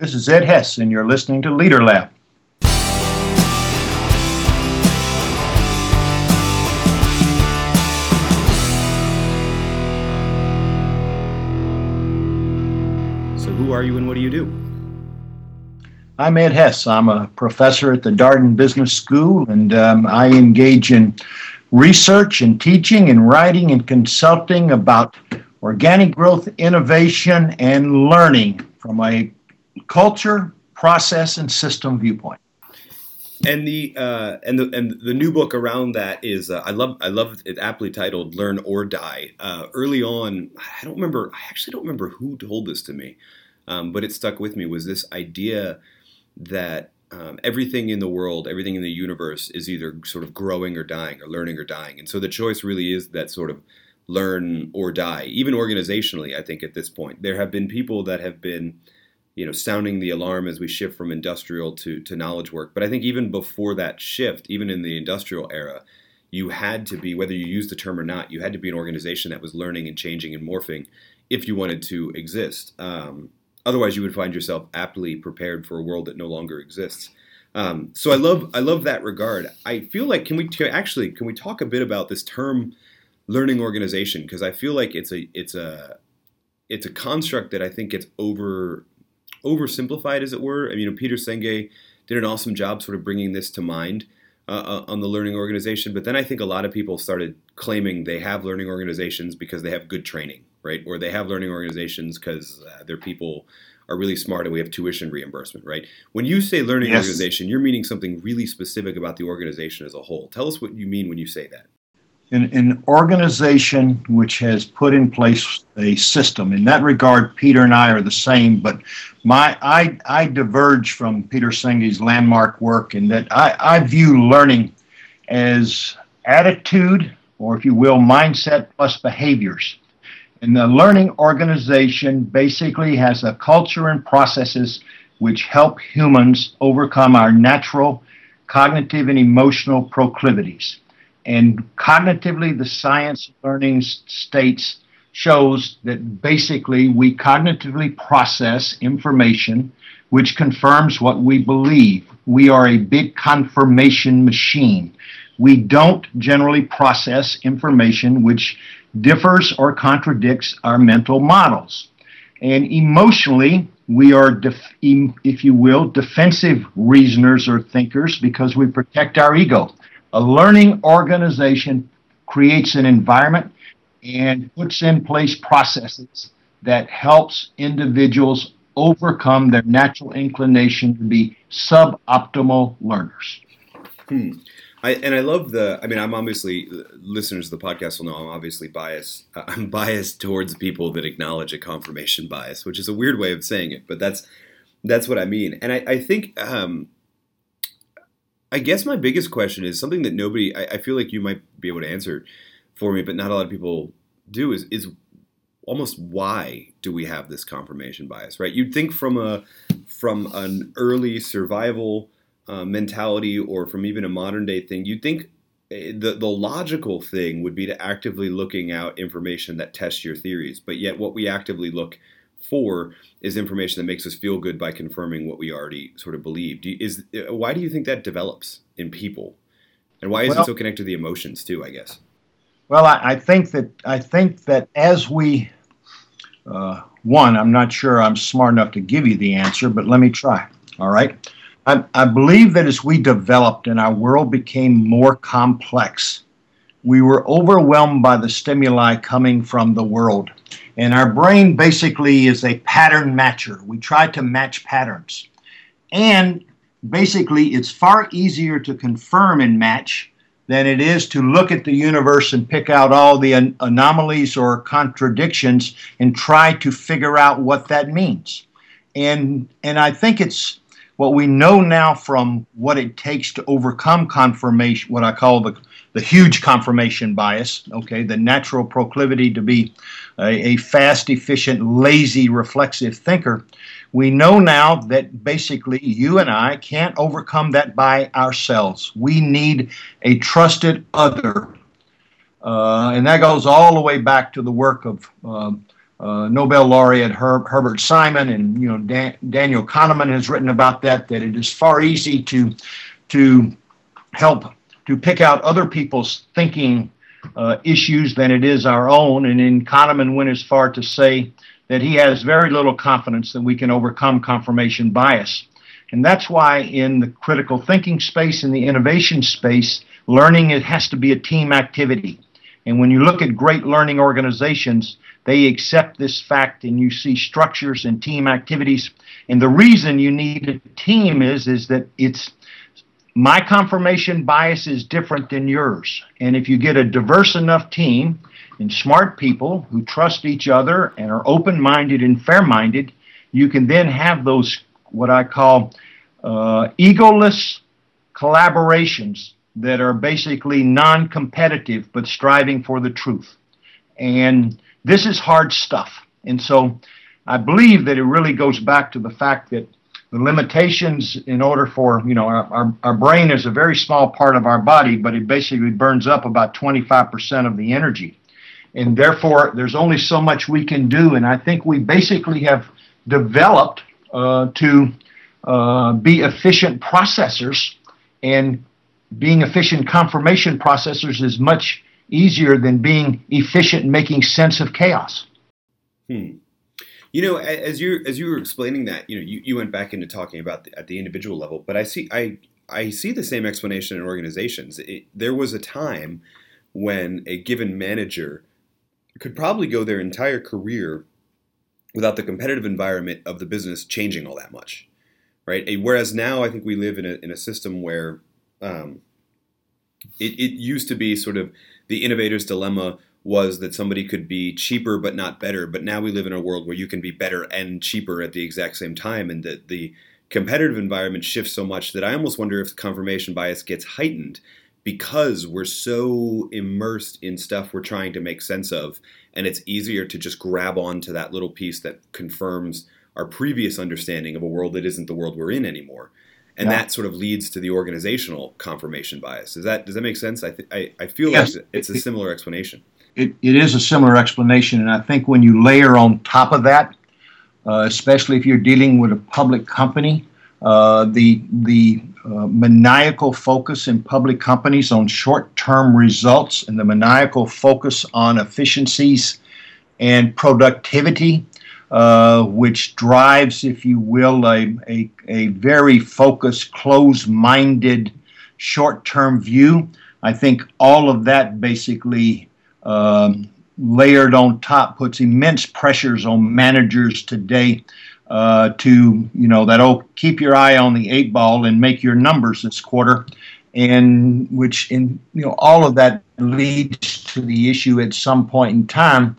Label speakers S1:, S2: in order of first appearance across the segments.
S1: This is Ed Hess, and you're listening to Leader Lab.
S2: So, who are you and what do you do?
S1: I'm Ed Hess. I'm a professor at the Darden Business School, and um, I engage in research and teaching and writing and consulting about organic growth, innovation, and learning from a culture, process, and system viewpoint.
S2: And the uh, and the and the new book around that is uh, I love I love it aptly titled "Learn or Die." Uh, early on, I don't remember. I actually don't remember who told this to me, um, but it stuck with me. Was this idea that um, everything in the world, everything in the universe, is either sort of growing or dying, or learning or dying, and so the choice really is that sort of learn or die. Even organizationally, I think at this point there have been people that have been you know sounding the alarm as we shift from industrial to to knowledge work. But i think even before that shift even in the industrial era you had to be whether you use the term or not you had to be an organization that was learning and changing and morphing if you wanted to exist. Um, otherwise you would find yourself aptly prepared for a world that no longer exists. Um, so i love i love that regard. I feel like can we actually can we talk a bit about this term learning organization? Because i feel like it's a it's a it's a construct that i think gets over oversimplified, as it were. I mean, you know, Peter Senge did an awesome job sort of bringing this to mind uh, uh, on the learning organization. But then I think a lot of people started claiming they have learning organizations because they have good training, right? Or they have learning organizations because uh, their people are really smart and we have tuition reimbursement, right? When you say learning yes. organization, you're meaning something really specific about the organization as a whole. Tell us what you mean when you say that
S1: an, an organization which has put in place a system. In that regard, Peter and I are the same, but my I, I diverge from Peter Senge's landmark work in that I, I view learning as attitude, or if you will, mindset plus behaviors. And the learning organization basically has a culture and processes which help humans overcome our natural cognitive and emotional proclivities. And cognitively, the science of learning states shows that basically we cognitively process information which confirms what we believe. We are a big confirmation machine. We don't generally process information which differs or contradicts our mental models. And emotionally, we are, def- if you will, defensive reasoners or thinkers because we protect our ego. A learning organization creates an environment and puts in place processes that helps individuals overcome their natural inclination to be suboptimal learners.
S2: Hmm. I, and I love the. I mean, I'm obviously listeners of the podcast will know I'm obviously biased. I'm biased towards people that acknowledge a confirmation bias, which is a weird way of saying it, but that's that's what I mean. And I, I think um, I guess my biggest question is something that nobody, I, I, feel like you might be able to answer for me, but not a lot of people do. Is is almost why do we have this confirmation bias, right? You'd think from a from an early survival uh, mentality, or from even a modern day thing, you'd think eh, the the logical thing would be to actively looking out information that tests your theories, but yet what we actively look Four is information that makes us feel good by confirming what we already sort of believe. Do you, is uh, why do you think that develops in people, and why is well, it so connected to the emotions too? I guess.
S1: Well, I, I think that I think that as we uh, one, I'm not sure I'm smart enough to give you the answer, but let me try. All right. I, I believe that as we developed and our world became more complex, we were overwhelmed by the stimuli coming from the world. And our brain basically is a pattern matcher. We try to match patterns. And basically, it's far easier to confirm and match than it is to look at the universe and pick out all the an- anomalies or contradictions and try to figure out what that means. And, and I think it's what we know now from what it takes to overcome confirmation, what I call the, the huge confirmation bias, okay, the natural proclivity to be a, a fast, efficient, lazy, reflexive thinker. We know now that basically you and I can't overcome that by ourselves. We need a trusted other. Uh, and that goes all the way back to the work of um, uh, Nobel laureate Her- Herbert Simon and you know Dan- Daniel Kahneman has written about that. That it is far easy to to help to pick out other people's thinking uh, issues than it is our own. And in Kahneman went as far to say that he has very little confidence that we can overcome confirmation bias. And that's why in the critical thinking space, in the innovation space, learning it has to be a team activity. And when you look at great learning organizations, they accept this fact and you see structures and team activities. And the reason you need a team is, is that it's my confirmation bias is different than yours. And if you get a diverse enough team and smart people who trust each other and are open minded and fair minded, you can then have those, what I call uh, egoless collaborations that are basically non competitive but striving for the truth. And this is hard stuff. And so I believe that it really goes back to the fact that the limitations in order for, you know, our, our, brain is a very small part of our body, but it basically burns up about 25% of the energy. And therefore, there's only so much we can do. And I think we basically have developed uh, to uh, be efficient processors and being efficient confirmation processors is much easier than being efficient making sense of chaos.
S2: Hmm. You know, as you as you were explaining that, you know, you, you went back into talking about the, at the individual level, but I see I I see the same explanation in organizations. It, there was a time when a given manager could probably go their entire career without the competitive environment of the business changing all that much, right? Whereas now, I think we live in a in a system where um, it, it used to be sort of the innovator's dilemma was that somebody could be cheaper but not better. But now we live in a world where you can be better and cheaper at the exact same time, and that the competitive environment shifts so much that I almost wonder if confirmation bias gets heightened because we're so immersed in stuff we're trying to make sense of, and it's easier to just grab onto that little piece that confirms our previous understanding of a world that isn't the world we're in anymore and yeah. that sort of leads to the organizational confirmation bias. Does that does that make sense? I th- I, I feel yes. like it's a similar explanation.
S1: It, it is a similar explanation, and I think when you layer on top of that, uh, especially if you're dealing with a public company, uh, the the uh, maniacal focus in public companies on short-term results and the maniacal focus on efficiencies and productivity uh, which drives, if you will, a, a, a very focused, closed minded, short term view. I think all of that basically um, layered on top puts immense pressures on managers today uh, to, you know, that oh, keep your eye on the eight ball and make your numbers this quarter. And which, in you know, all of that leads to the issue at some point in time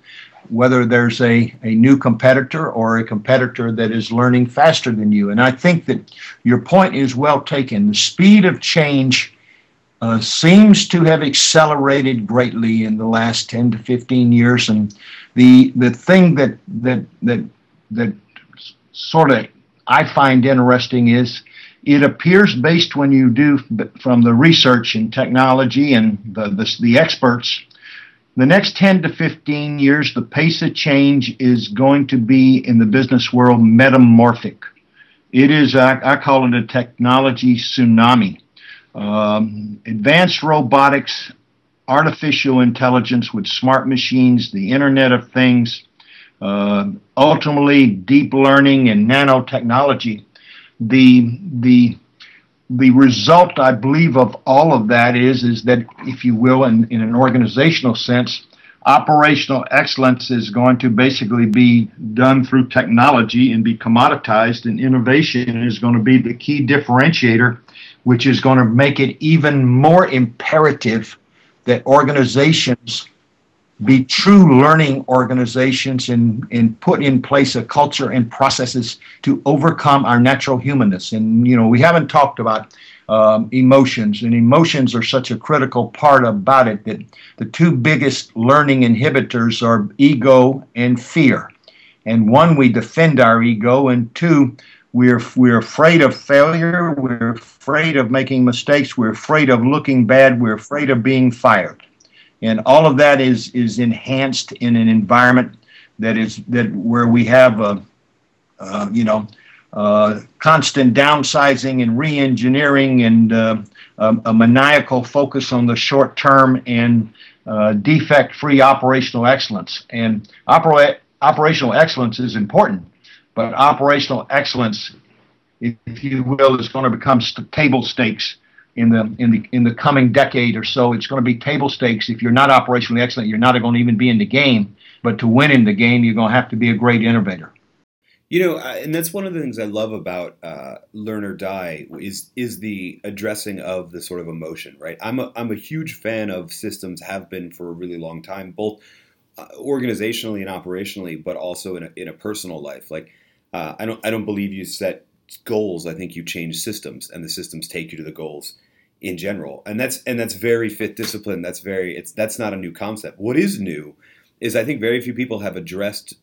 S1: whether there's a, a new competitor or a competitor that is learning faster than you. And I think that your point is well taken. The speed of change uh, seems to have accelerated greatly in the last 10 to 15 years. And the, the thing that, that, that, that sort of I find interesting is it appears based when you do from the research and technology and the, the, the experts the next 10 to 15 years, the pace of change is going to be in the business world metamorphic. It is, I, I call it a technology tsunami. Um, advanced robotics, artificial intelligence with smart machines, the Internet of Things, uh, ultimately deep learning and nanotechnology. The, the the result, I believe, of all of that is is that, if you will, in, in an organizational sense, operational excellence is going to basically be done through technology and be commoditized, and innovation is going to be the key differentiator, which is going to make it even more imperative that organizations be true learning organizations and, and put in place a culture and processes to overcome our natural humanness. And, you know, we haven't talked about um, emotions, and emotions are such a critical part about it that the two biggest learning inhibitors are ego and fear. And one, we defend our ego, and two, we're, we're afraid of failure, we're afraid of making mistakes, we're afraid of looking bad, we're afraid of being fired. And all of that is, is enhanced in an environment that is that where we have a, uh, you know uh, constant downsizing and re-engineering and uh, a, a, maniacal focus on the short term and uh, defect-free operational excellence. And opera- operational excellence is important, but operational excellence, if you will, is going to become st- table stakes in the in the in the coming decade or so. It's going to be table stakes. If you're not operationally excellent, you're not going to even be in the game. But to win in the game, you're going to have to be a great innovator.
S2: You know, and that's one of the things I love about uh, Learn or Die is is the addressing of the sort of emotion, right? I'm a I'm a huge fan of systems, have been for a really long time, both uh, organizationally and operationally, but also in a in a personal life. Like, uh, I don't I don't believe you set goals. I think you change systems, and the systems take you to the goals in general. And that's and that's very Fifth Discipline. That's very it's that's not a new concept. What is new is I think very few people have addressed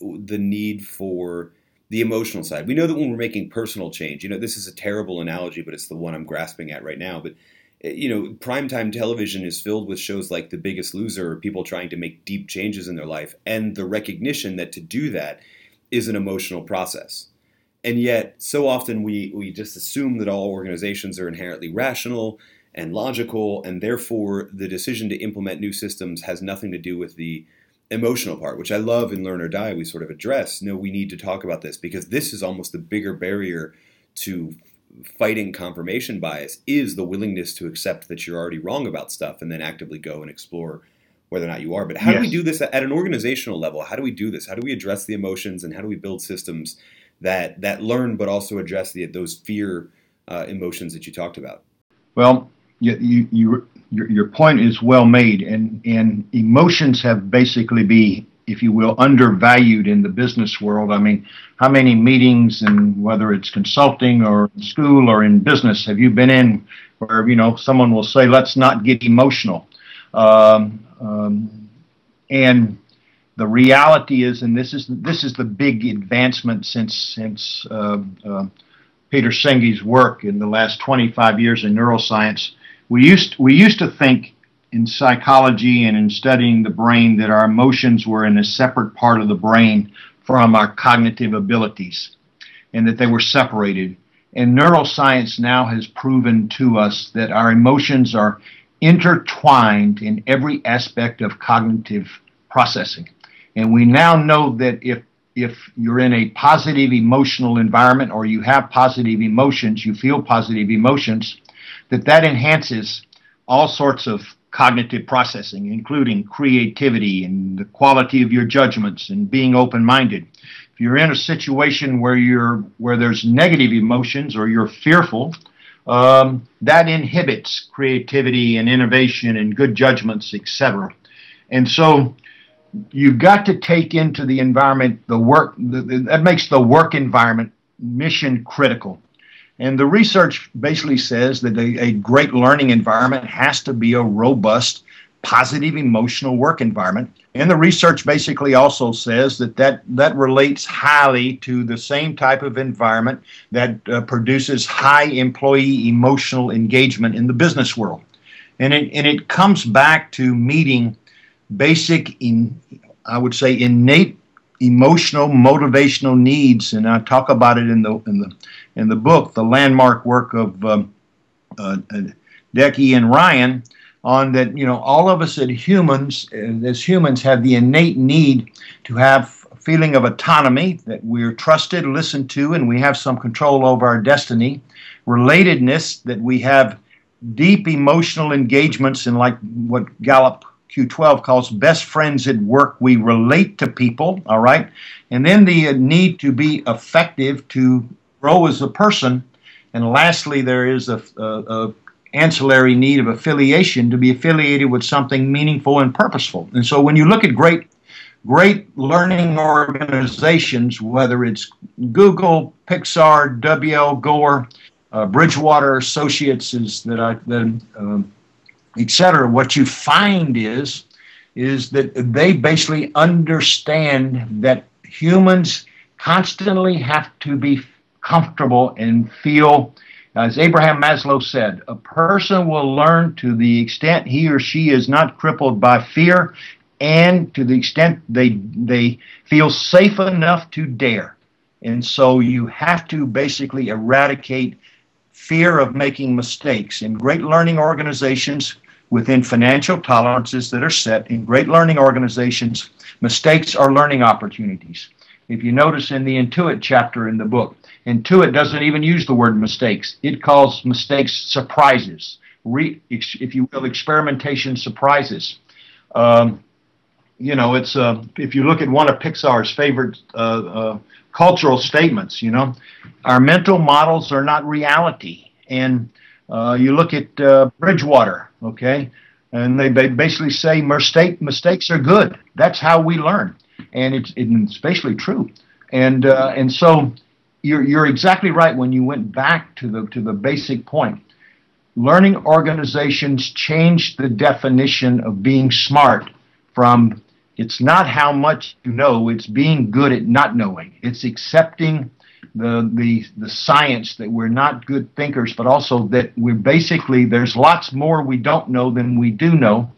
S2: the need for the emotional side. We know that when we're making personal change, you know, this is a terrible analogy, but it's the one I'm grasping at right now. But eh, you know, primetime television is filled with shows like The Biggest Loser, people trying to make deep changes in their life, and the recognition that to do that is an emotional process. And yet, so often we, we just assume that all organizations are inherently rational and logical, and therefore the decision to implement new systems has nothing to do with the emotional part, which I love in Learn or Die. We sort of address. No, we need to talk about this because this is almost the bigger barrier to fighting confirmation bias is the willingness to accept that you're already wrong about stuff and then actively go and explore whether or not you are. But how yes. do we do this at an organizational level? How do we do this? How do we address the emotions and how do we build systems that that learn but also address the, those fear uh, emotions that you talked about?
S1: Well, you, you, you your, your point is well made, and, and emotions have basically be, if you will, undervalued in the business world. I mean, how many meetings, and whether it's consulting or school or in business, have you been in where you know someone will say, "Let's not get emotional," um, um, and the reality is, and this is this is the big advancement since since uh, uh, Peter Senge's work in the last 25 years in neuroscience we used we used to think in psychology and in studying the brain that our emotions were in a separate part of the brain from our cognitive abilities and that they were separated. And neuroscience now has proven to us that our emotions are intertwined in every aspect of cognitive processing. And we now know that if if you're in a positive emotional environment or you have positive emotions, you feel positive emotions, that that enhances all sorts of cognitive processing, including creativity and the quality of your judgments and being open-minded. If you're in a situation where you're where there's negative emotions or you're fearful, um, that inhibits creativity and innovation and good judgments, etc. And so you've got to take into the environment the work that makes the work environment mission critical. And the research basically says that a, a, great learning environment has to be a robust, positive emotional work environment. And the research basically also says that that, that relates highly to the same type of environment that uh, produces high employee emotional engagement in the business world. And it, and it comes back to meeting basic, in, I would say, innate emotional motivational needs and i talk about it in the in the in the book the landmark work of um, uh, uh, Deci and Ryan on that you know all of us as humans uh, as humans have the innate need to have a feeling of autonomy that we're trusted listened to and we have some control over our destiny relatedness that we have deep emotional engagements in like what Gallup Q12 calls best friends at work. We relate to people, all right? And then the uh, need to be effective to grow as a person. And lastly, there is a, a, a ancillary need of affiliation to be affiliated with something meaningful and purposeful. And so when you look at great great learning organizations, whether it's Google, Pixar, WL Gore, uh, Bridgewater Associates is that I that, um, etc. What you find is is that they basically understand that humans constantly have to be comfortable and feel Uh, as Abraham Maslow said, a person will learn to the extent he or she is not crippled by fear and to the extent they they feel safe enough to dare. And so you have to basically eradicate fear of making mistakes. In great learning organizations, within financial tolerances that are set in great learning organizations, mistakes are learning opportunities. If you notice in the Intuit chapter in the book, Intuit doesn't even use the word mistakes. It calls mistakes surprises, Re, if you will, experimentation surprises. Um, you know, it's uh, if you look at one of Pixar's favorite uh, uh, cultural statements, you know, our mental models are not reality. And uh, you look at uh, Bridgewater, okay, and they, they basically say mistake mistakes are good. That's how we learn, and it's, it's basically true. And uh, and so you're you're exactly right when you went back to the to the basic point. Learning organizations changed the definition of being smart from it's not how much you know, it's being good at not knowing. It's accepting the the the science that we're not good thinkers, but also that we're basically there's lots more we don't know than we do know.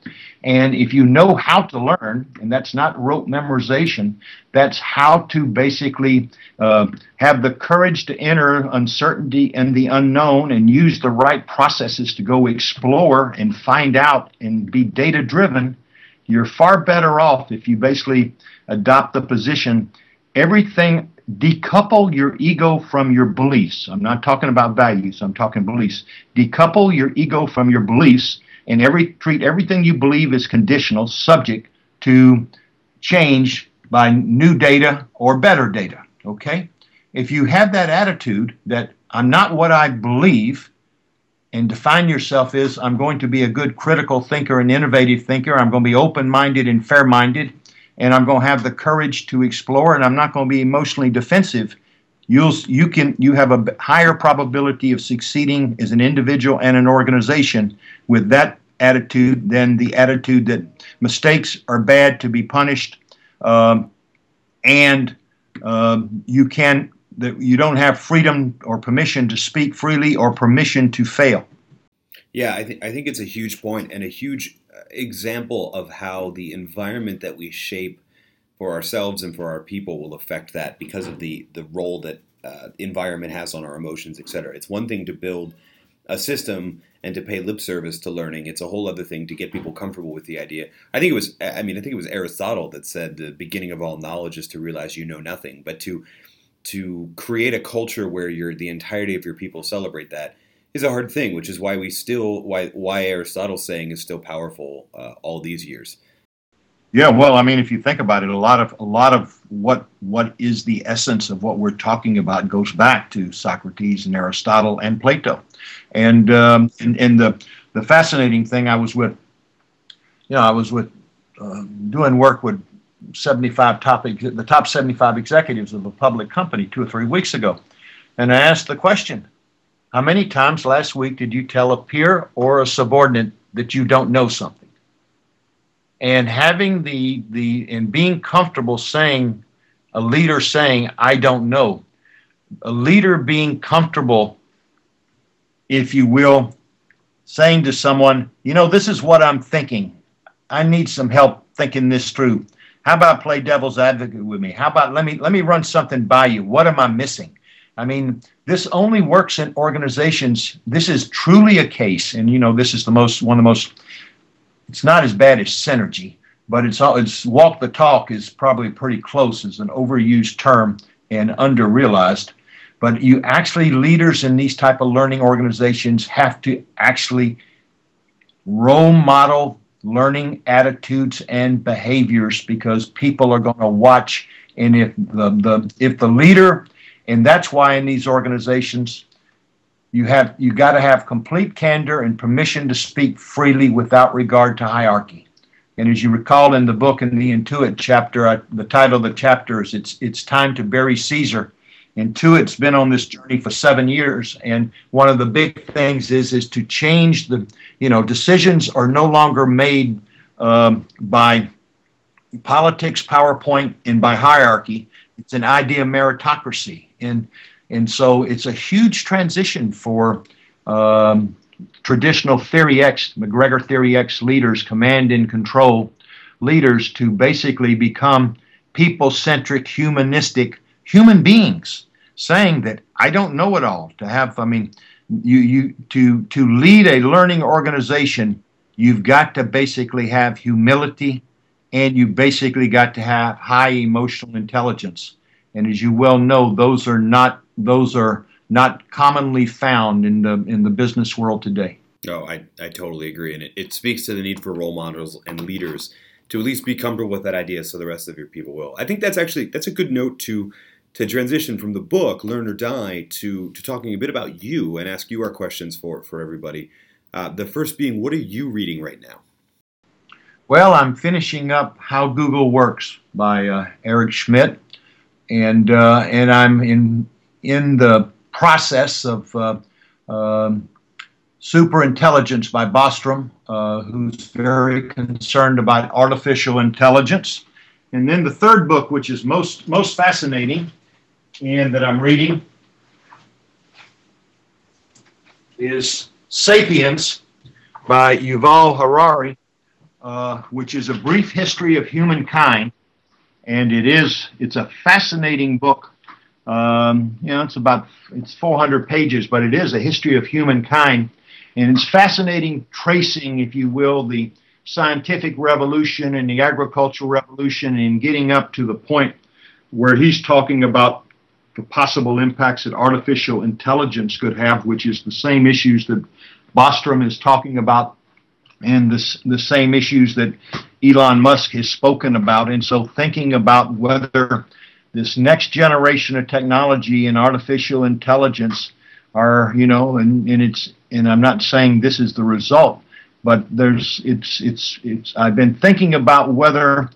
S1: And if you know how to learn, and that's not rote memorization, that's how to basically uh, have the courage to enter uncertainty and the unknown and use the right processes to go explore and find out and be data driven. You're far better off if you basically adopt the position everything decouple your ego from your beliefs. I'm not talking about values, I'm talking beliefs. Decouple your ego from your beliefs and every treat everything you believe is conditional, subject to change by new data or better data. Okay? If you have that attitude that I'm not what I believe, and define yourself as I'm going to be a good critical thinker and innovative thinker, I'm going to be open minded and fair minded, and I'm going to have the courage to explore, and I'm not going to be emotionally defensive, you'll you can you have a higher probability of succeeding as an individual and an organization with that attitude than the attitude that mistakes are bad to be punished, um, and um, you can that you don't have freedom or permission to speak freely or permission to fail.
S2: Yeah, I think I think it's a huge point and a huge example of how the environment that we shape for ourselves and for our people will affect that because of the the role that uh, environment has on our emotions, et cetera. It's one thing to build a system and to pay lip service to learning. It's a whole other thing to get people comfortable with the idea. I think it was, I mean, I think it was Aristotle that said the beginning of all knowledge is to realize you know nothing, but to to create a culture where you're the entirety of your people celebrate that is a hard thing, which is why we still why why Aristotle's saying is still powerful uh, all these years.
S1: Yeah, well, I mean, if you think about it, a lot of a lot of what what is the essence of what we're talking about goes back to Socrates and Aristotle and Plato, and um, and, and the the fascinating thing I was with, you know, I was with uh, doing work with 75 top the top 75 executives of a public company two or three weeks ago, and I asked the question, how many times last week did you tell a peer or a subordinate that you don't know something? And having the the and being comfortable saying a leader saying I don't know. A leader being comfortable if you will saying to someone, you know, this is what I'm thinking. I need some help thinking this through. How about play devil's advocate with me? How about let me let me run something by you? What am I missing? I mean, this only works in organizations. This is truly a case, and you know, this is the most one of the most. It's not as bad as synergy, but it's all it's walk the talk is probably pretty close as an overused term and underrealized. But you actually leaders in these type of learning organizations have to actually role model learning attitudes and behaviors because people are going to watch and if the, the if the leader and that's why in these organizations, you have you got to have complete candor and permission to speak freely without regard to hierarchy. And as you recall in the book in the Intuit chapter, I, the title of the chapter is "It's It's Time to Bury Caesar." Intuit's been on this journey for seven years, and one of the big things is is to change the you know decisions are no longer made um, by politics, PowerPoint, and by hierarchy. It's an idea of meritocracy and and so it's a huge transition for um, traditional Theory X, McGregor Theory X leaders, command and control, leaders to basically become people centric, humanistic human beings, saying that I don't know it all. To have, I mean, you, you to to lead a learning organization, you've got to basically have humility and you basically got to have high emotional intelligence. And as you well know, those are not those are not commonly found in the in the business world today.
S2: No, I, I totally agree. And it, it speaks to the need for role models and leaders to at least be comfortable with that idea so the rest of your people will. I think that's actually that's a good note to to transition from the book Learn or Die to to talking a bit about you and ask you our questions for for everybody. Uh, the first being, what are you reading right now?
S1: Well, I'm finishing up How Google Works by uh, Eric Schmidt, and uh, and I'm in in the process of uh, um, Super Intelligence by Bostrom, uh, who's very concerned about artificial intelligence. And then the third book, which is most most fascinating, and that I'm reading, is *Sapiens* by Yuval Harari, uh, which is a brief history of humankind, and it is it's a fascinating book. Um, you know, it's about it's 400 pages, but it is a history of humankind and it's fascinating tracing, if you will, the scientific revolution and the agricultural revolution and getting up to the point where he's talking about the possible impacts that artificial intelligence could have, which is the same issues that Bostrom is talking about and the, the same issues that Elon Musk has spoken about. And so thinking about whether this next generation of technology and artificial intelligence are, you know, and, and it's and I'm not saying this is the result, but there's it's it's it's I've been thinking about whether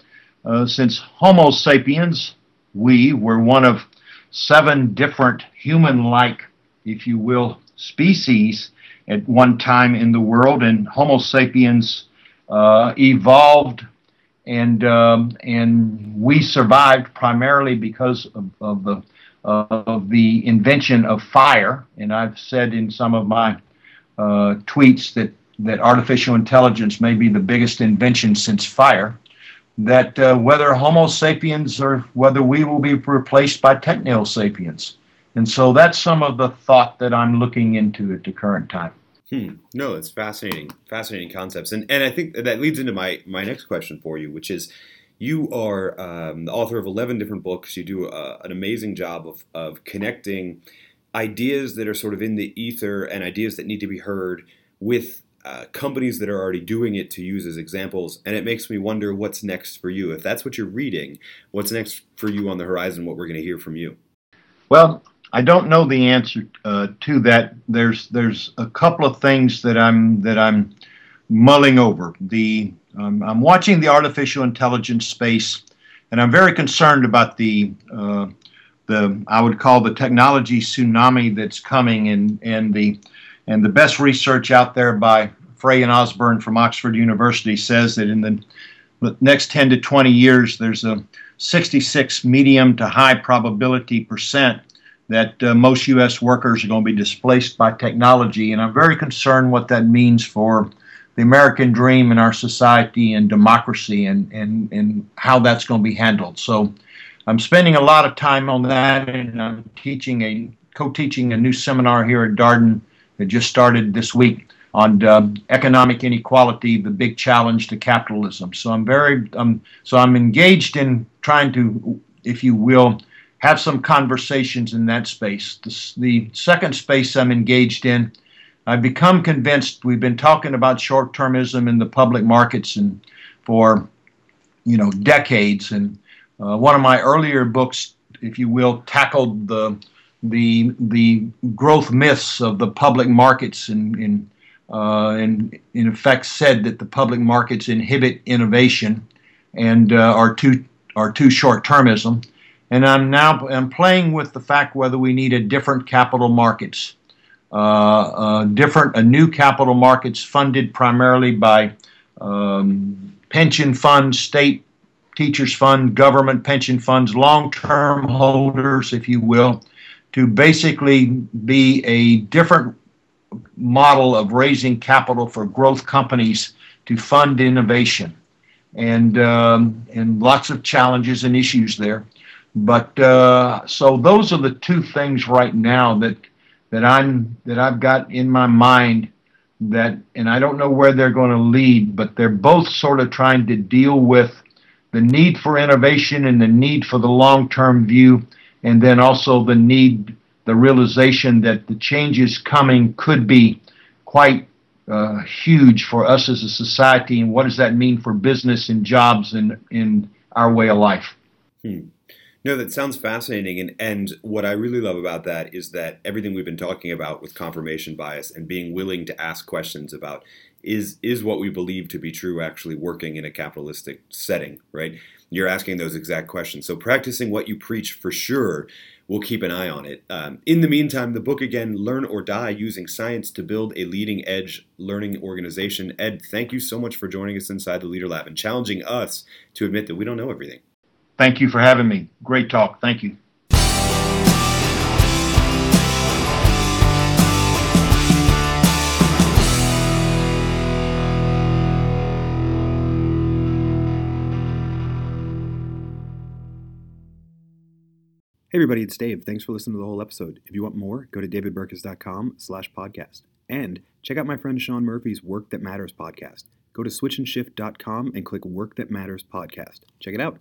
S1: uh, since Homo sapiens we were one of seven different human-like, if you will, species at one time in the world, and Homo sapiens uh, evolved and um, and we survived primarily because of, of the of the invention of fire. And I've said in some of my uh, tweets that, that artificial intelligence may be the biggest invention since fire, that uh, whether Homo sapiens or whether we will be replaced by Techno sapiens. And so that's some of the thought that I'm looking into at the current time.
S2: Hmm. No, it's fascinating, fascinating concepts, and and I think that leads into my my next question for you, which is, you are um, the author of eleven different books. You do uh, an amazing job of of connecting ideas that are sort of in the ether and ideas that need to be heard with uh, companies that are already doing it to use as examples. And it makes me wonder what's next for you. If that's what you're reading, what's next for you on the horizon? What we're going to hear from you?
S1: Well, I don't know the answer uh, to that. There's there's a couple of things that I'm that I'm mulling over. The um, I'm watching the artificial intelligence space, and I'm very concerned about the uh, the I would call the technology tsunami that's coming, and and the and the best research out there by Frey and Osborne from Oxford University says that in the next 10 to 20 years, there's a 66 medium to high probability percent that uh, most U.S. workers are going to be displaced by technology, and I'm very concerned what that means for the American dream in our society and democracy, and and and how that's going to be handled. So I'm spending a lot of time on that, and I'm teaching a co-teaching a new seminar here at Darden that just started this week on um, economic inequality, the big challenge to capitalism. So I'm very um, so I'm engaged in trying to, if you will, have some conversations in that space. The, the second space I'm engaged in, I've become convinced. We've been talking about short-termism in the public markets and for you know decades and uh, one of my earlier books, if you will, tackled the the the growth myths of the public markets and in uh, and in effect said that the public markets inhibit innovation and uh, are too are too short termism. And I'm now I'm playing with the fact whether we need a different capital markets, uh, uh different a new capital markets funded primarily by um, pension funds, state teachers fund, government pension funds, long-term holders, if you will, to basically be a different model of raising capital for growth companies to fund innovation. and um, and lots of challenges and issues there. But uh, so those are the two things right now that that I'm that I've got in my mind that, and I don't know where they're going to lead, but they're both sort of trying to deal with the need for innovation and the need for the long-term view, and then also the need, the realization that the changes coming could be quite uh, huge for us as a society, and what does that mean for business and jobs and in our way of life?
S2: Hmm. No, that sounds fascinating. And, and what I really love about that is that everything we've been talking about with confirmation bias and being willing to ask questions about is is what we believe to be true actually working in a capitalistic setting, right? You're asking those exact questions. So practicing what you preach for sure we'll keep an eye on it. Um, in the meantime, the book again, Learn or Die Using Science to Build a Leading Edge Learning Organization. Ed, thank you so much for joining us inside the Leader Lab and challenging us to admit that we don't know everything.
S1: Thank you for having me. Great talk. Thank you.
S3: Hey everybody, it's Dave. Thanks for listening to the whole episode. If you want more, go to davidburkus.com slash podcast. And check out my friend Sean Murphy's Work That Matters podcast. Go to switchandshift.com and click Work That Matters podcast. Check it out.